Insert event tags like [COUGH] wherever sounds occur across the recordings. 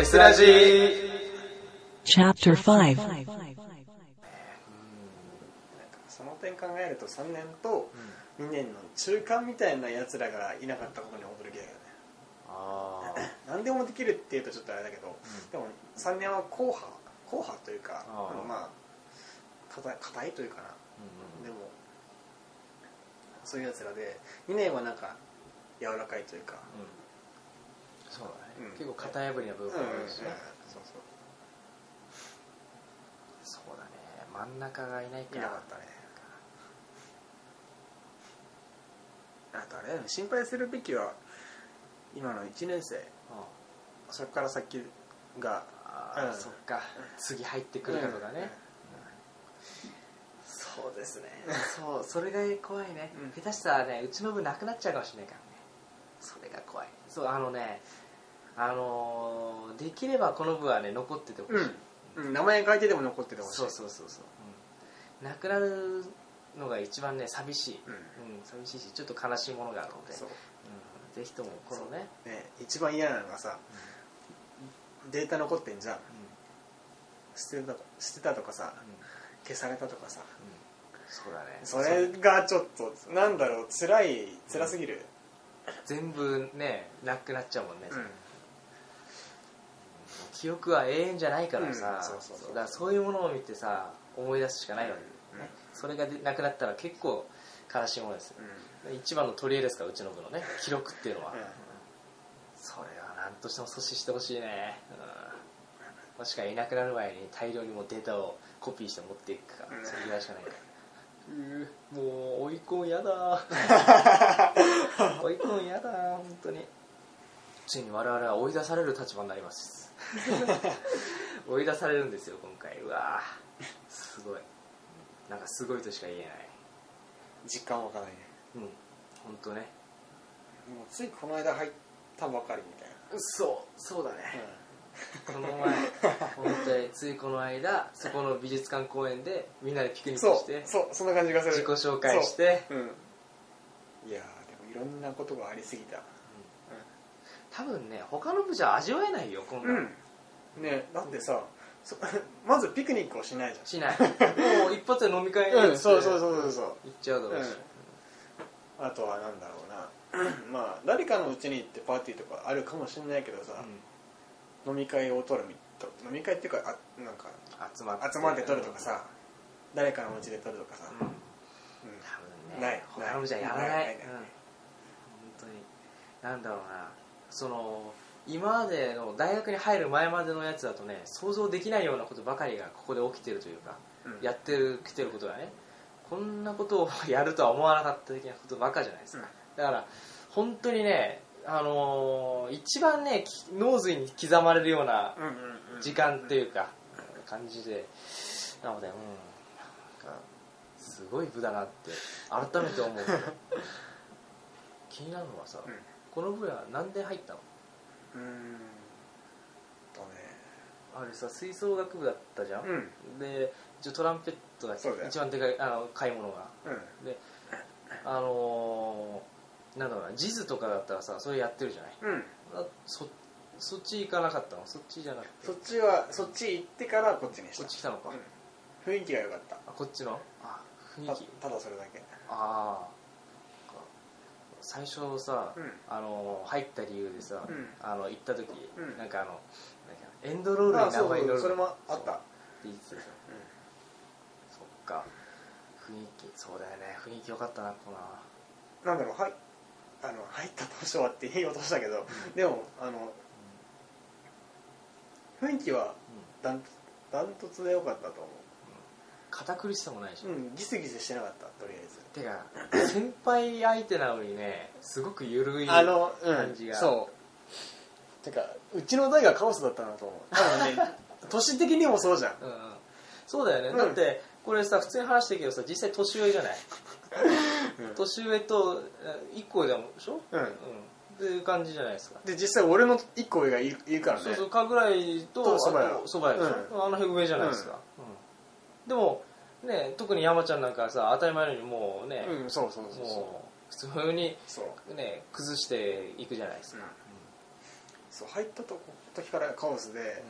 ケスラジ。ー Chapter 5その点考えると3年と2年の中間みたいなやつらがいなかったことに驚きだよね。ああ何でもできるっていうとちょっとあれだけど、でも3年は硬派。硬派というかあのまあ硬いというかな、うんでもそういうやつらで2年はなんか柔らかいというか、そうだね、うん。結構型破りな部分もあるしね、そうそう。そうだね。真ん中がいないか。らいなかったね。あとあれ心配するべきは今の1年生。うん。そこから先があーうん。そっか。次入ってくるかとかね、そうですね。そうそれが怖いね、うん。下手したらねうちの部なくなっちゃうかもしれないから。ねそれが怖い。そうあのねあのーできればこの部はね残っててほしい、うん、うん、名前書いてでも残っててほしい。そうそうそうそう、うん、なくなるのが一番ね寂しい、うん。うん、寂しいしちょっと悲しいものがあるので。そう。うん、ぜひともこのね。ね一番嫌なのがさ、データ残ってんじゃん。捨てた捨てたとかさ消されたとかさ。そうだね。それがちょっとなんだろう辛い辛すぎる、全部ねなくなっちゃうもんね、うん。記憶は永遠じゃないからさ、だからそういうものを見てさ思い出すしかないわけ。ね、それがでなくなったら結構悲しいものですよ、一番の取り柄ですからうちの部のね。記録っていうのは、うん。それは何としても阻止してほしいね、うん、もしくはいなくなる前に大量にもうデータをコピーして持っていくか、うん。それぐらいしかないからもう追い込んやだ。[LAUGHS] 追い込んやだ本当に。ついに我々は追い出される立場になります。[LAUGHS] 追い出されるんですよ今回。うわー。すごい。なんかすごいとしか言えない。実感わかないね。うん。本当ね。もうついこの間入ったばかりみたいそう。そうだね。な、この前本当についこの間そこの美術館公園でみんなでピクニックしてそうそんな感じがする。自己紹介してそう。うん。いやーでもいろんなことがありすぎた。多分ね他の部じゃ味わえないよ今度、うん。ねだってさそ [LAUGHS] まずピクニックをしないじしない。もう一発で飲み会ゃん、うん、そうそううそうそう。そう行っちゃうだろうし、あとはなんだろうな。[CLEARS THROAT] まあ誰かのうちに行ってパーティーとかあるかもしれないけどさ、飲み会を取るみと飲み会っていうかあなんかうん集まって。集まって取るとかさ、誰かのお家で取るとかさ、うん。うん。多分ねない他の部じゃやらない。ないないない。うん。本当に。なんだろうな。その今までの大学に入る前までのやつだとね想像できないようなことばかりがここで起きてるというか、うん。やってるきてることがねこんなことをやるとは思わなかった的なことばっかじゃないですか、だから本当にねあのー一番ねき脳髄に刻まれるような時間っていうか、感じで。なのでうんすごい部だなって改めて思う。[LAUGHS] 気になるのはさ、うん。この部は何で入ったの？うーんとね。あれさ吹奏楽部だったじゃん、うん。で一応トランペットだそうだよ。一番でかいあの買い物が。うん。であのーなんだろうなジズとかだったらさそれやってるじゃない？うん。あそそっち行かなかったの？そっちじゃなくて？そっちはそっち行ってからこっちにした。こっち来たのか、うん、雰囲気が良かった。あこっちの？あ。雰囲た気。ただそれだけ。ああ最初さ、うん。あの入った理由でさ、うん。あの行った時、うん。なんかあのなんエンドロールに名あそう前乗るそれもあった。って言ってたでしょそっか。雰囲気。そうだよね。雰囲気良かったなここな。なんだろうはいあの入った当初はって言い落としたけど、でもあの雰囲気はダンダントツで良かったと思堅苦しさもないし、ううんギスギスしてなかったとりあえず。てか先輩相手なのにねすごく緩いあの、感じが。そう。てかうちの代がカオスだったなと思う。多分ね [LAUGHS] 年的にもそうじゃん。うんうん。そうだよね、うん。だってこれさ普通に話してるけどさ実際年上じゃない、うん年上と1個でしょ？うん。っていう感じじゃないですか。で実際俺の一個上がいるからね。そうそうかぐらいとと蕎麦屋。あと蕎麦屋でしょ、あの辺上じゃないですか、うん。でもね特に山ちゃんなんかはさ当たり前のようにもうね、うんそうそうそうそう。もう普通にそう。ね崩していくじゃないですか、そそう入ったとこ時からカオスで、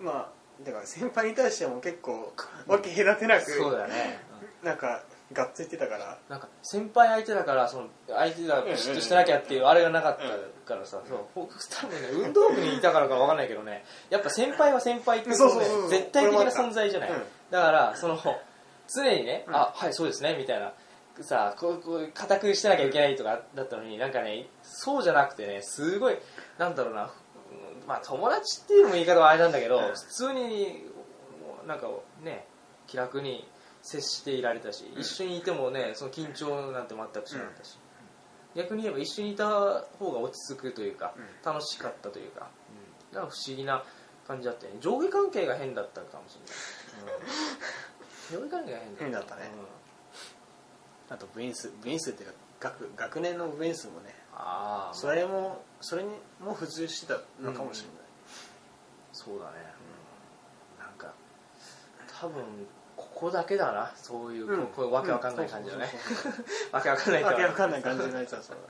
まあだから先輩に対しても結構わけ隔てなく、そうだよね、なんかがっついてたから。なんか先輩相手だからその相手がピシッとしてなきゃっていうあれがなかったからさ、そう僕多分ね運動部にいたからかわかんないけどね。やっぱ先輩は先輩っていうそうそうそうそう。絶対的な存在じゃない、うん。だからその常にね、うん。あはいそうですねみたいな。さこうこう固くしてなきゃいけないとかだったのになんかねそうじゃなくてねすごいなんだろうなまあ友達っていうのも言い方はあれなんだけど、うん普通になんかね気楽に接していられたし、一緒にいてもねその緊張なんて全くしなかったし、逆に言えば一緒にいた方が落ち着くというか、う楽しかったというか、だから不思議な感じだったよね。上下関係が変だったかもしれない、上下関係が変だった。変だったね。あと部員数部員数っていうか学学年の部員数もね。ああそれもそれにも付随してたのかもしれない、そうだね、なんか多分ここだけだな。そういう、うん。こういうわけわかんない感じだね、わけわかんないわけわかんない感じのやつはそうだ。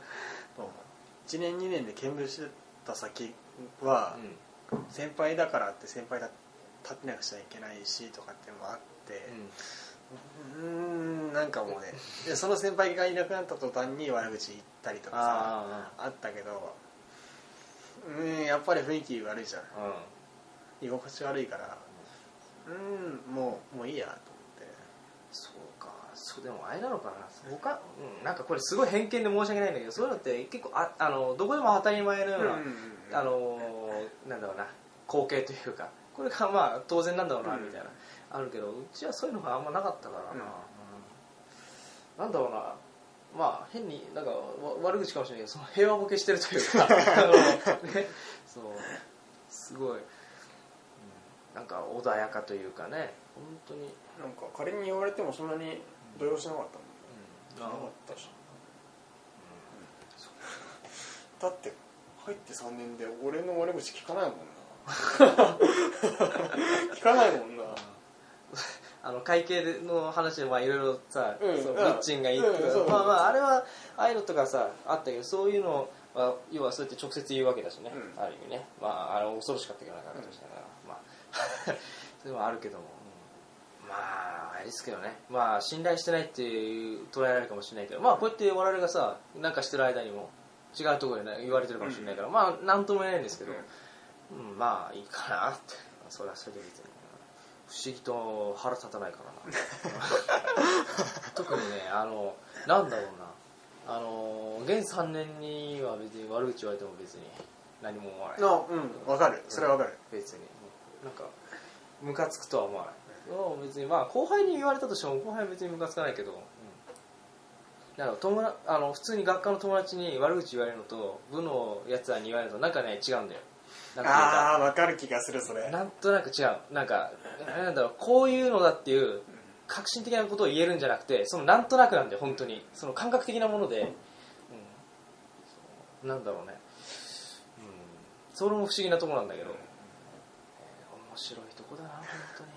1年2年で見舞してた先は、先輩だからって先輩だ立てなくちゃいけないしとかっていうのもあってうーんなんかもうねでその先輩がいなくなった途端に悪口言ったりとかさああったけどうーんやっぱり雰囲気悪いじゃん。あうん。居心地悪いからうーんもうもういいやと思ってそうかそうでもあれなのかな？他、うん、なんかこれすごい偏見で申し訳ないんだけどそういうのって結構ああのどこでも当たり前のような、あのなんだろうな。光景というかこれがまあ当然なんだろうなうん。みたいな、あるけどうちはそういうのがあんまなかったからな、うん。うん。なんだろうな。まあ変になんかわ悪口かもしれないけどその平和ボケしてるというか [LAUGHS] あの、ね、そう。すごい、うん。なんか穏やかというかね。本当に、なんか仮に言われてもそんなに動揺しなかったもん。うん。なかったし、だって入って3年で俺の悪口聞かないもんな。[LAUGHS] 聞かないもんな。あの会計での話でまあいろいろさ、うん。そッチンが言ってた、う。ん。そう。まあまああれはああいうのとかさあったけどそういうのは要はそうやって直接言うわけだしね、うん。ある意味ね。まああれ恐ろしかったけどなから、まあ。[LAUGHS] そういうのはあるけども、うんまああれですけどね。まあ信頼してないっていう捉えられるかもしれないけど。まあこうやって我々がさなんかしてる間にも違うところで、ね、言われてるかもしれないから、まあなんとも言えないんですけど、うん、まあいいかなって。それはそれで別に。不思議と腹立たないからな。[LAUGHS] 特にねあのなんだろうな。あの現3年には別に悪口言われても別に何も思わない。のうん分かる。それは分かる。別に。なんかムカつくとは思わないうん別にまあ後輩に言われたとしても後輩は別にムカつかないけど、うん、だから友達あの普通に学科の友達に悪口言われるのと部のやつらに言われるとなんかね違うんだよ。ああ分かる気がするそれ。なんとなく違う。なんかなんだろうこういうのだっていう革新的なことを言えるんじゃなくてそのなんとなくなんで本当に。その感覚的なもので、うん。なんだろうね、うん、それも不思議なところなんだけど、えー面白いとこだな本当に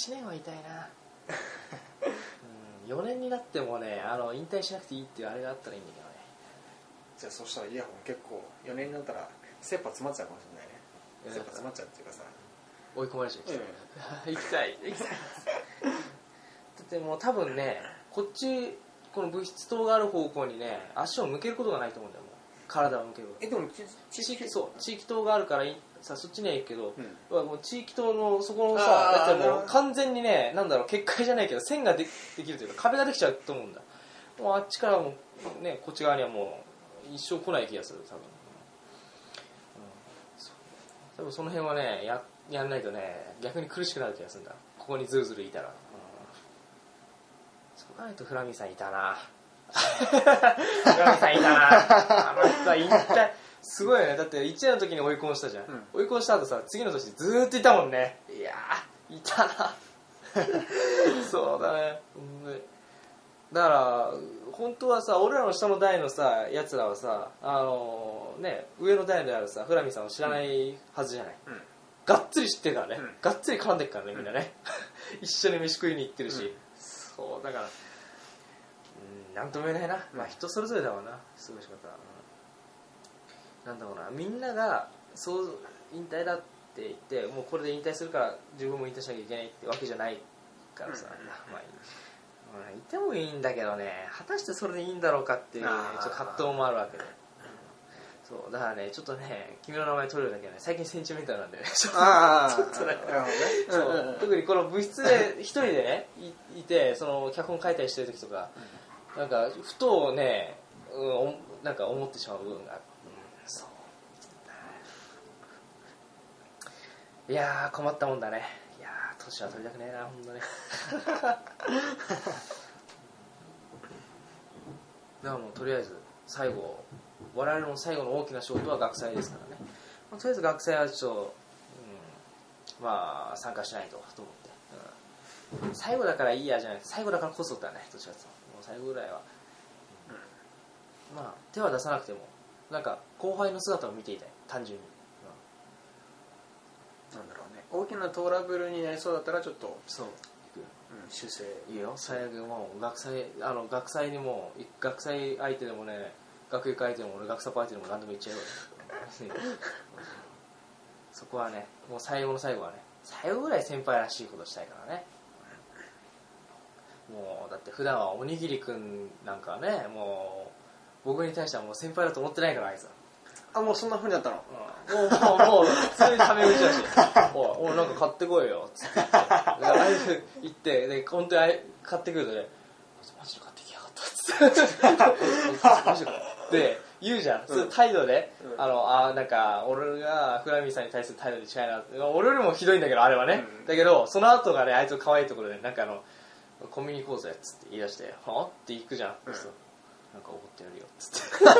1年はいたいな、[LAUGHS] うん、4年になってもねあの引退しなくていいっていうあれがあったらいいんだけどね。じゃあそしたらイヤホン結構4年になったら切羽詰まっちゃうかもしれないね。切羽詰まっちゃうっていうかさ。追い込まれちゃう、うん。[LAUGHS] 行きたい。行きたい。だってもう多分ねこっちこの物質棟がある方向にね足を向けることがないと思うんだよもう。体を向ける。えでも地域そう地域棟があるからいさそっちには行くけど、うん。もう地域棟のそこのさあーやつはも完全にねなんだろう結界じゃないけど線がでできるというか壁ができちゃうと思うんだ。もうあっちからもうねこっち側にはもう一生来ない気がする多分、うん。多分その辺はねややんないとね逆に苦しくなる気がするんだ。ここにズルズルいたら、うん。そう考えるとフラミさんいたな。[LAUGHS] フラミさんいたな。あの人は引退すごいよね。だって1年の時に追い込んしたじゃん、うん。追い込んした後さ次の年ずーっといたもんね。いやーいたな。[LAUGHS] そうだね。だから本当はさ俺らの下の代のさやつらはさあのね上の代であるさフラミさんを知らないはずじゃない、うん。がっつり知ってるからね、うん。がっつり絡んでるからねみんなね、[LAUGHS] 一緒に飯食いに行ってるし、そうだからうんなんとも言えないな、まあ人それぞれだわな。過ごし方、うんなんだろうなみんながそう引退だって言ってもうこれで引退するから自分も引退しなきゃいけないってわけじゃないからさ、うんまあまあいてもいいんだけどね果たしてそれでいいんだろうかっていう、ねちょっと葛藤もあるわけで、そうだからねちょっとね君の名前取るだけはね最近センチメンタルなんでね。[LAUGHS] ちょっとね。そううんうんうん。特にこの部室で一人でねいいてその脚本書いたりしてる時とか、なんかふとね、うん、おなんか思ってしまう部分がある、そういや困ったもんだね。いや年は取りたくねえなほんとねだからもうとりあえず最後我々の最後の大きな仕事は学祭ですからね、まあとりあえず学祭はちょっと、うん、まあ参加しないとと思って、うん。最後だからいいやじゃなくて最後だからこそだねどっちかもう最後ぐらいは、まあ手は出さなくてもなんか後輩の姿を見ていたい。単純に、大きなトラブルになりそうだったらちょっと、そう。うん、修正。いいよ。最悪もう学祭あの学祭にもい学祭相手でもね学友会相手でも俺学サポ相手でも何でも言っちゃうよ。[LAUGHS] そこはねもう最後の最後はね最後ぐらい先輩らしいことしたいからね。もうだって普段はおにぎりくんなんかはねもう僕に対してはもう先輩だと思ってないからあいつはあもうそんなふうになったの？もうもうもう普通にタメ口だし「[LAUGHS] おいおいなんか買ってこいよ」っつって。であいつ行ってで本当に買ってくるとね「マジで買ってきやがった」っつって。でで言うじゃん、うん。態度で、うん。あのあなんか俺がフラミーさんに対する態度で違いな俺よりもひどいんだけどあれはね、うん。だけどその後がねあいつの可愛いところでなんかあのコンビニ行こうぜっつって言い出して「は？あ?」って行くじゃん、うんなんかおごってやるよっつって。[LAUGHS]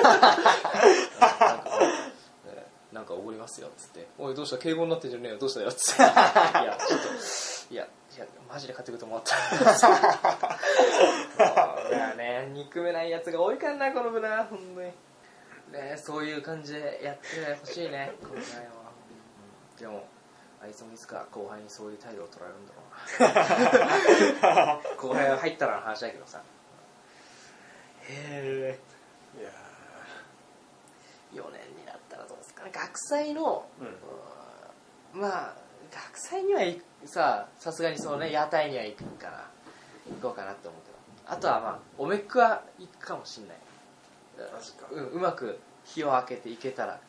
なんかおごりますよっつって「おいどうした？敬語になってんじゃねえよ。どうしたよ」っつって「[LAUGHS] いやちょっといやいやマジで買ってくると思った」いやね憎めないやつが多いからなこの部な本当に。ねそういう感じでやってほしいねこのは、うんでもあいつもいつか後輩にそういう態度を取られるんだろうな。[LAUGHS] 後輩が入ったらの話だけどさへえいや4年になったらどうですかね。学祭の、うん。うん。まあ学祭にはささすがにそのね屋台には行くかな行こうかなって思うけどあとはまあおめくは行くかもしんない。うん、うまく火を開けていけたら。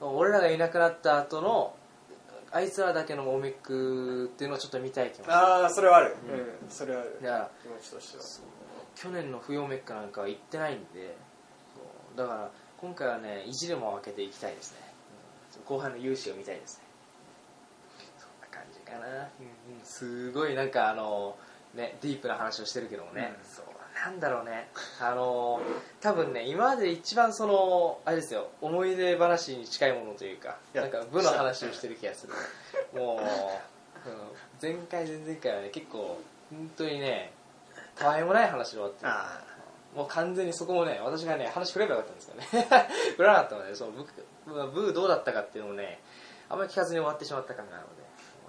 俺らがいなくなった後のあいつらだけのおめくっていうのをちょっと見たい気もする。ああそれはある。ううんん、それはある。だから気持ちとしては去年の不要メッカなんかは行ってないんでだから今回はね意地でも開けていきたいですね、うん後半の勇姿を見たいですね。そんな感じかな、うんうん、すごいなんかあのねディープな話をしてるけどもね、うん。そうなんだろうね。あの多分ね今まで一番そのあれですよ思い出話に近いものというかなんか部の話をしてる気がする。もう、うん前回前々回はね結構本当にねたわいもない話で終わってもう完全にそこもね私がね話振ればよかったんですよね。振らなかったのでその部部どうだったかっていうのをねあんまり聞かずに終わってしまった感があるので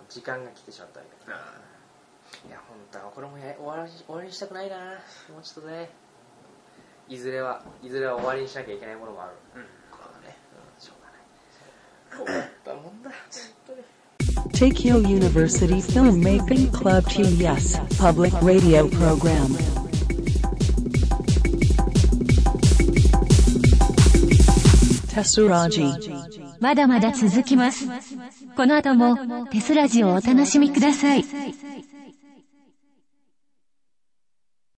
時間が来てしまったわけであいや本当はこれもや終わり終わりにしたくないな。もうちょっとね。いずれはいずれは終わりにしなきゃいけないものもある、うん。これはね、うん、しょうがない。終わったもんだ本当に Tokyo University Filmmaking Club TES Public Radio Program. Tesuraji. まだまだ続きます。この後もテスラジをお楽しみください。